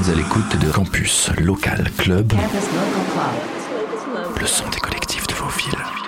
êtes à l'écoute de Campus Local Club, Campus Local Club. le son des collectifs de vos villes.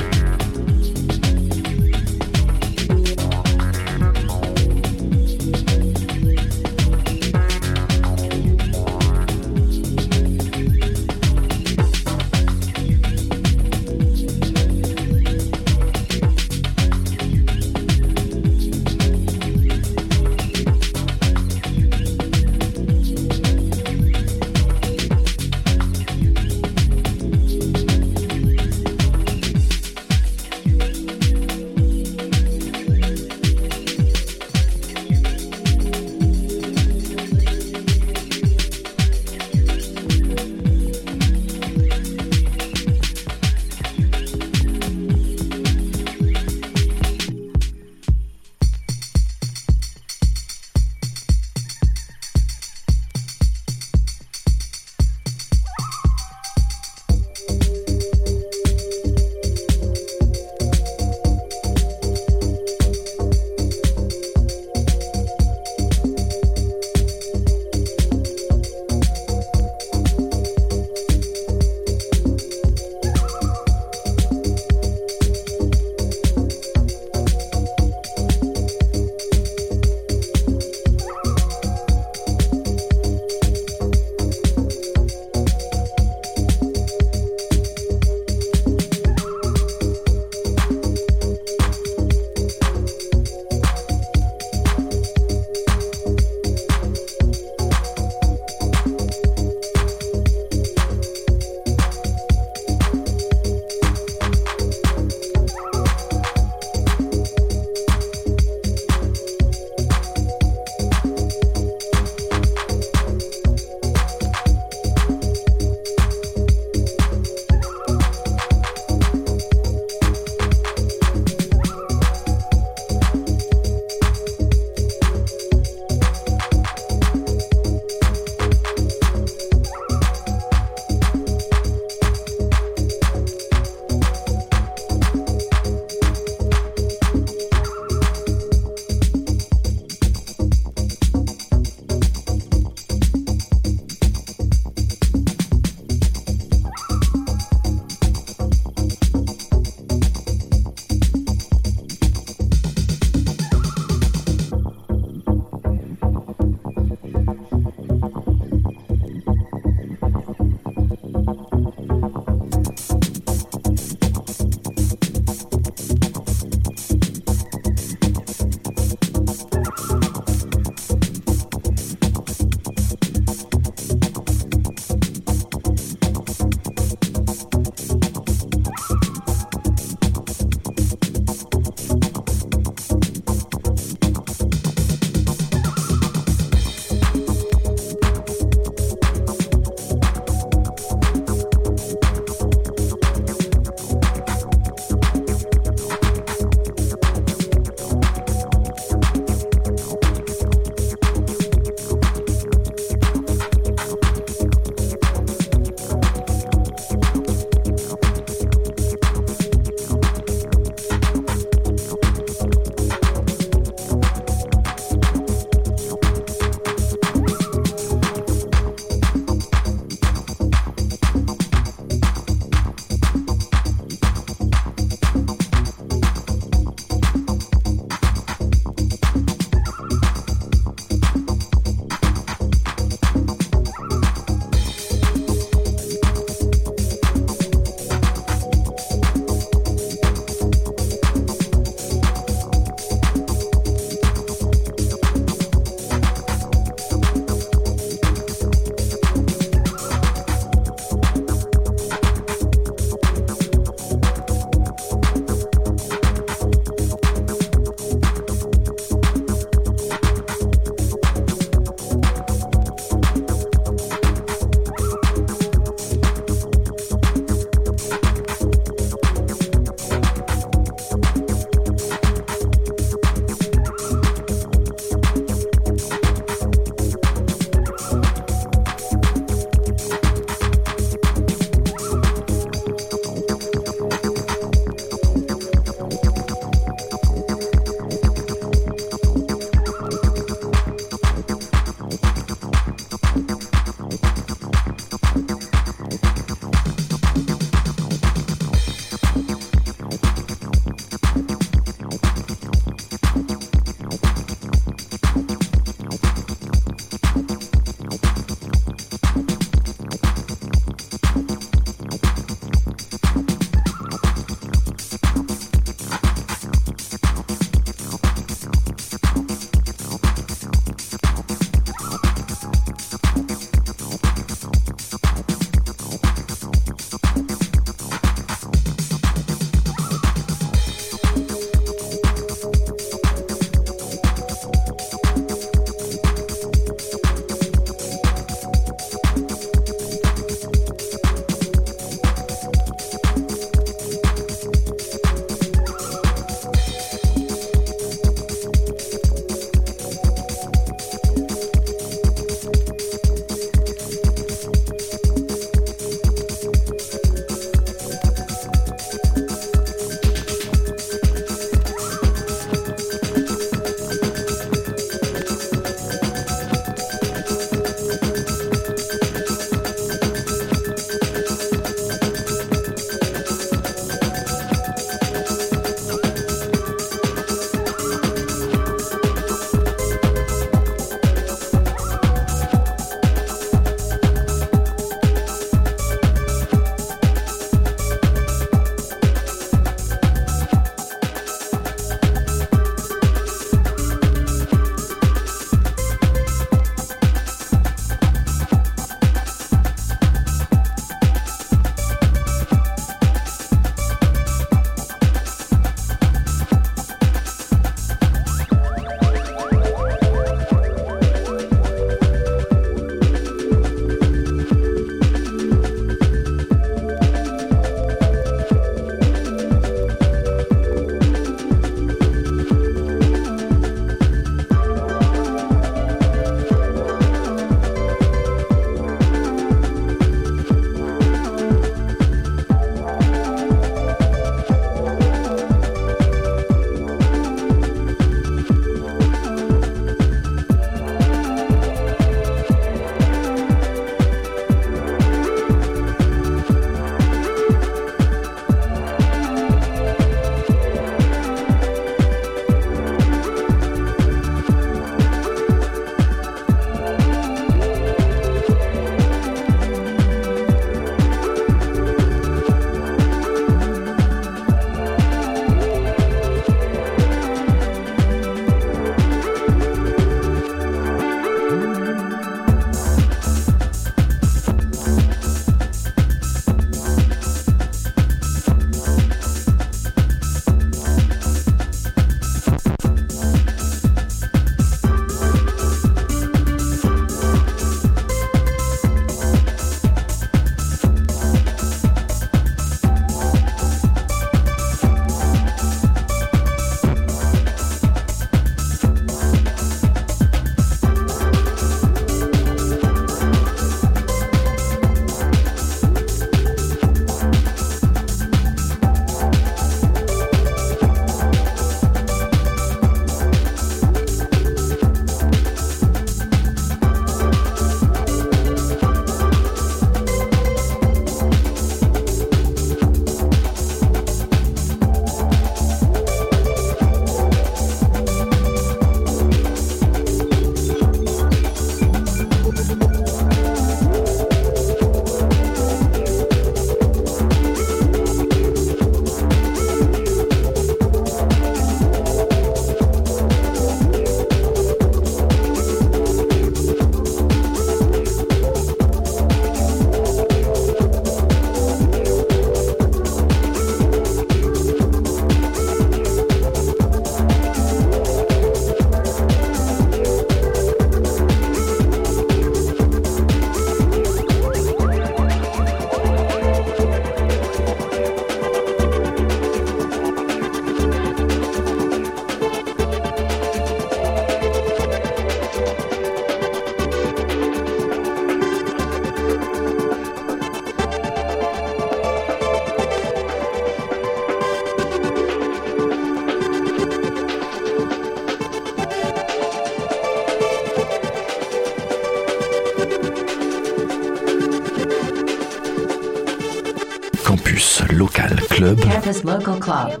Campus Local Club.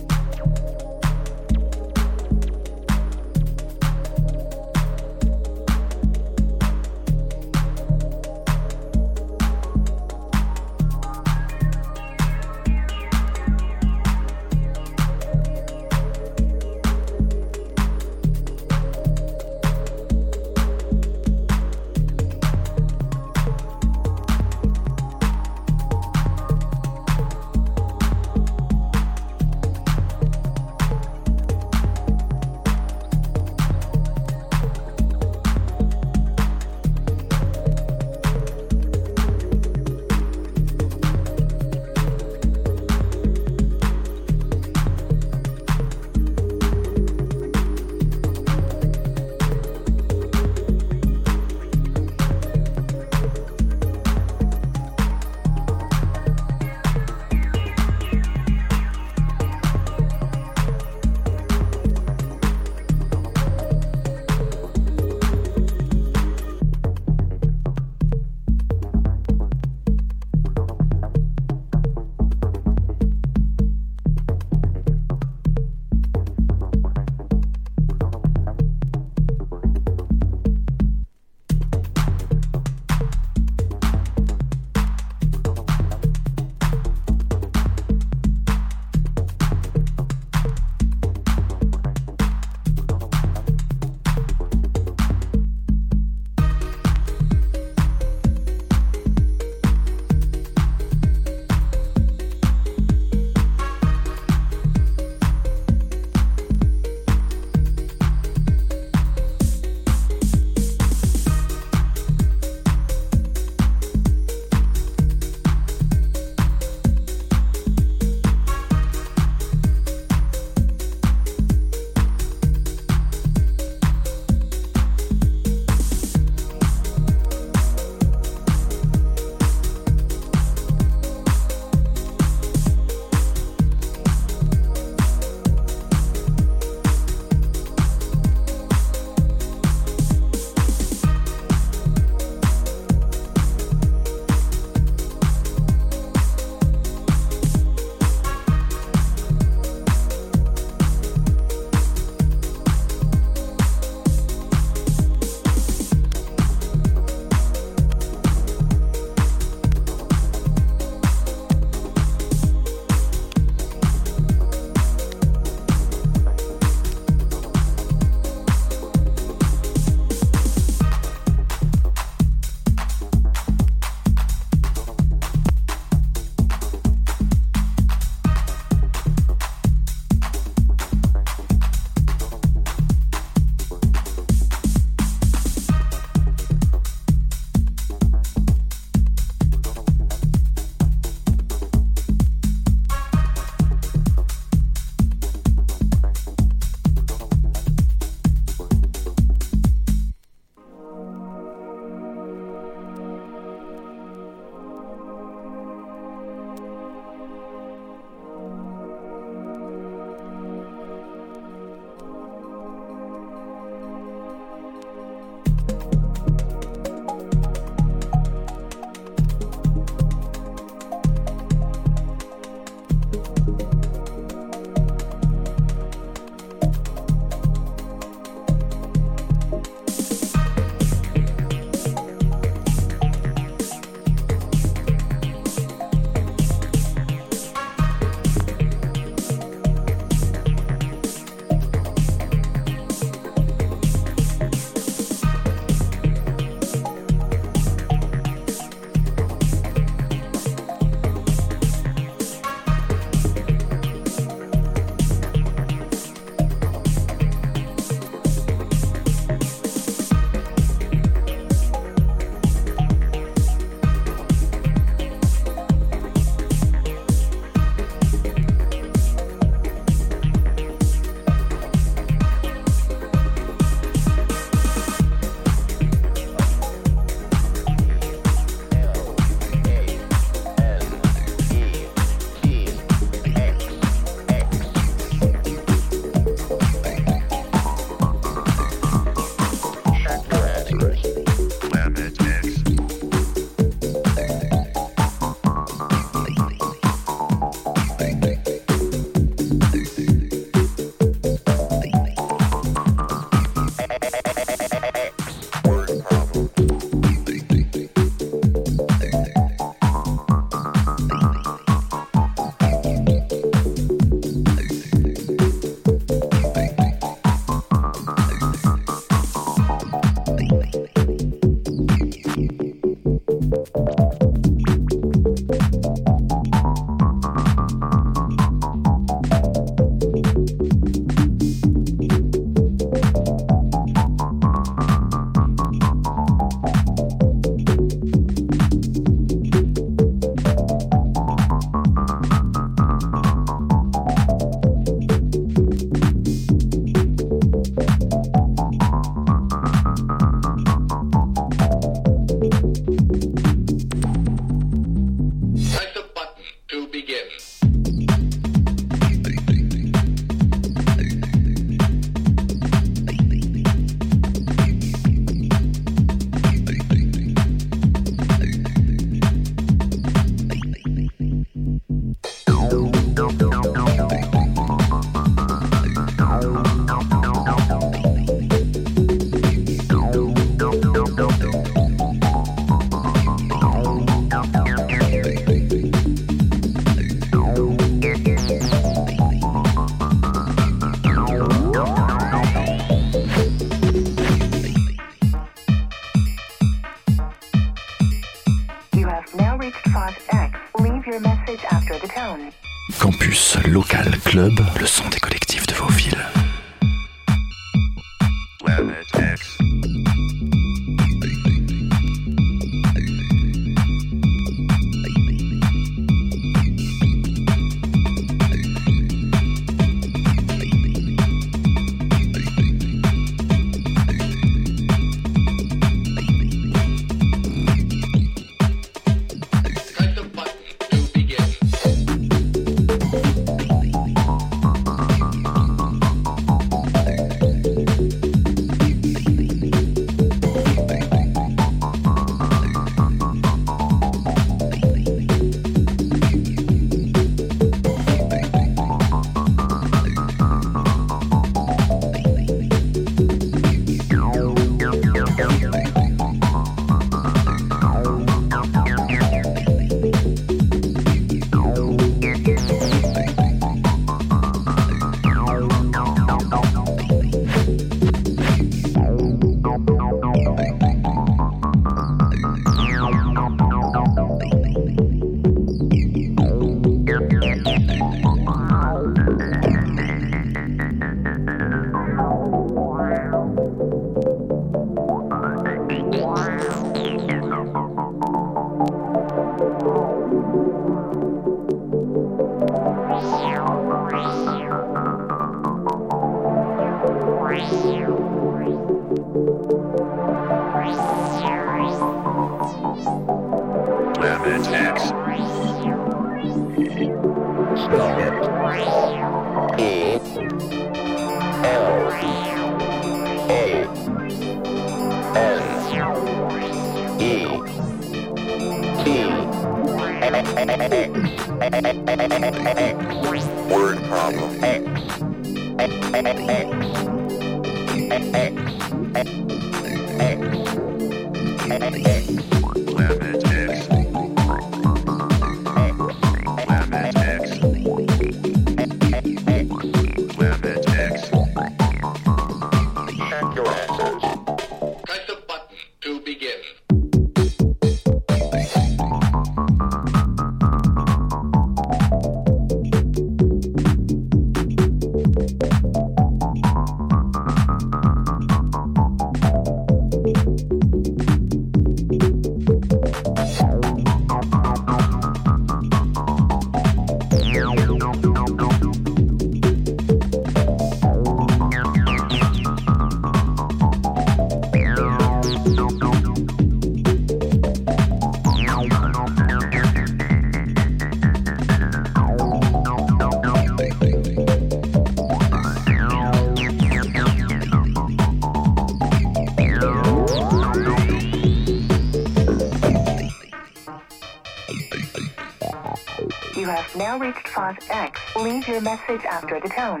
5X. Leave your message after the tone.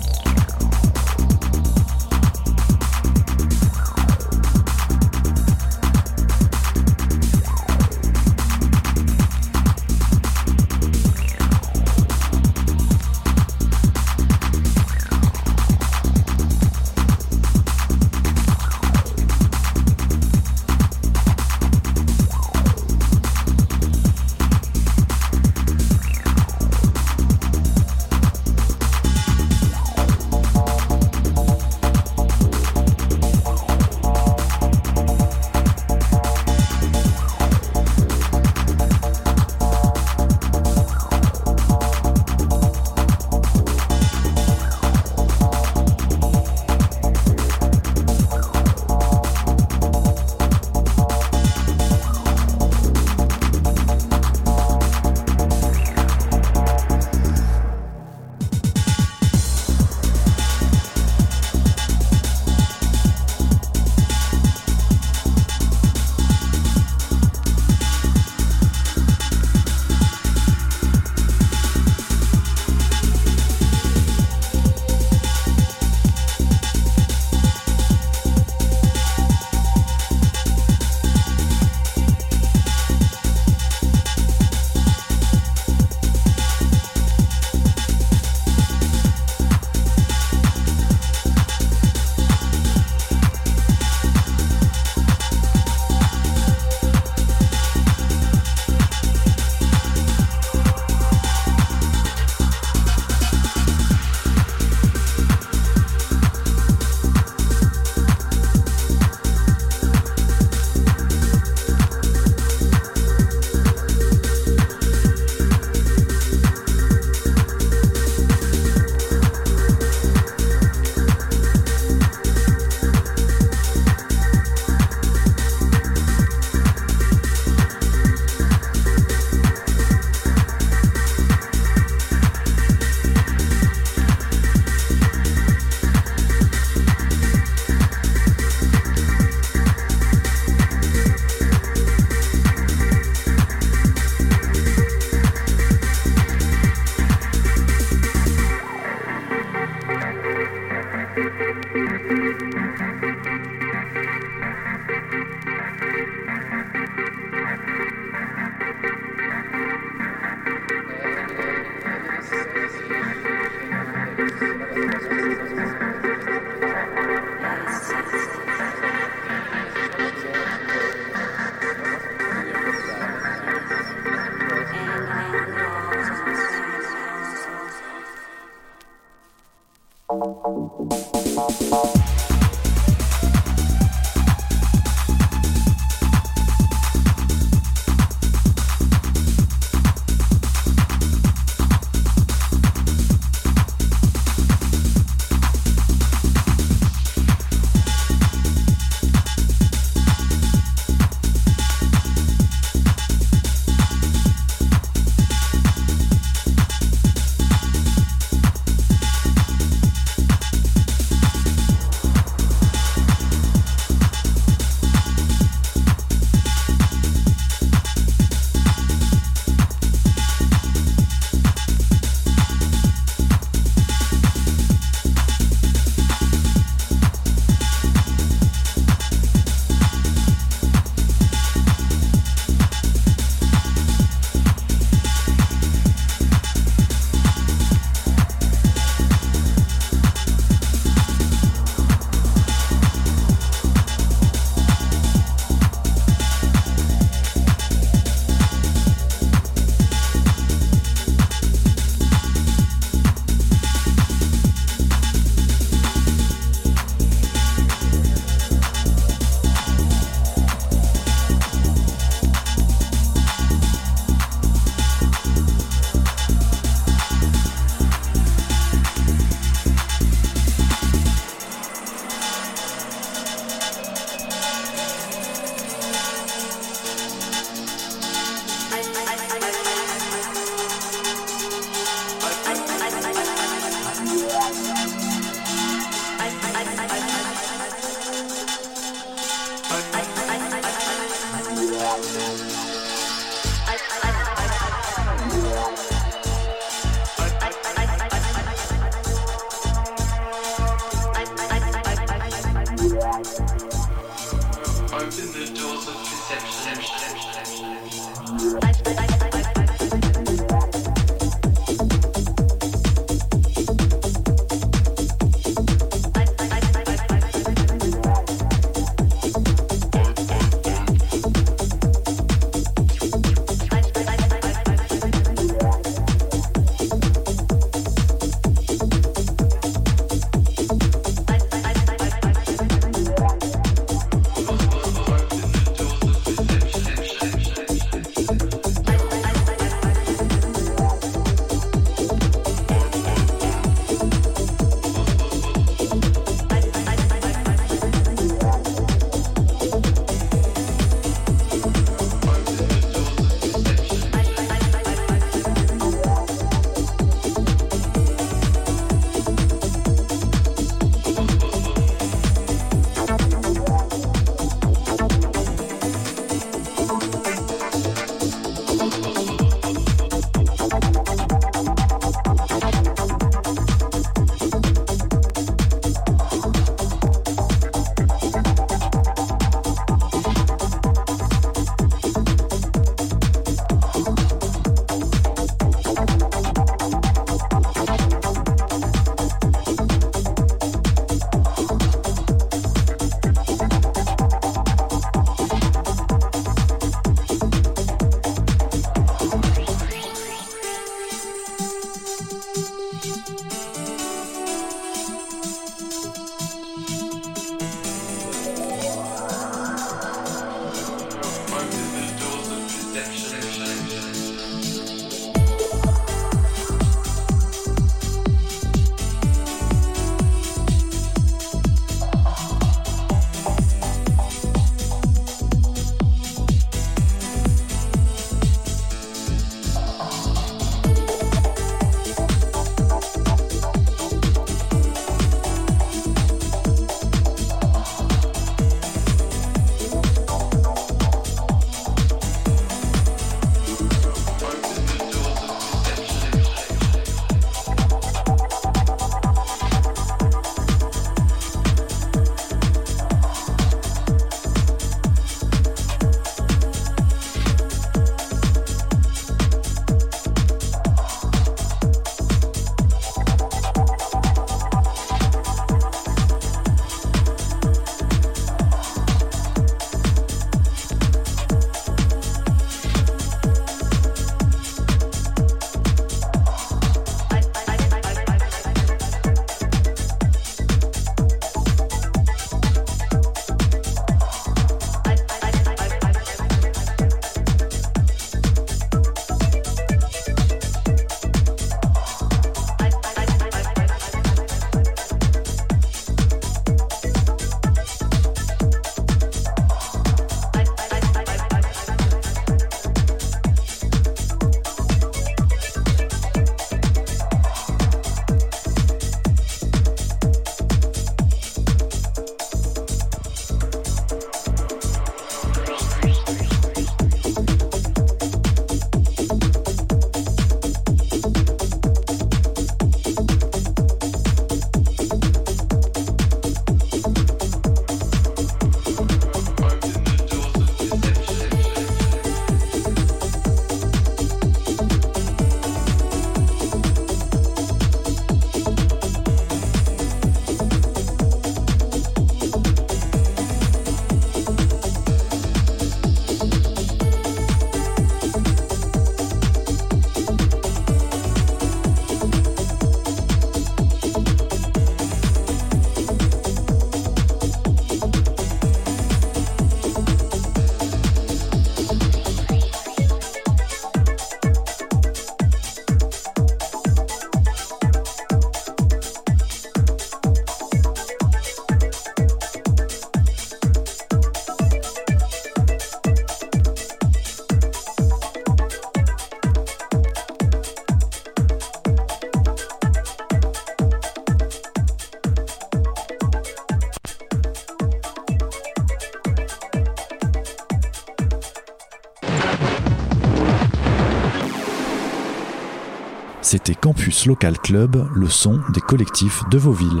C'était Campus Local Club, le son des collectifs de vos villes.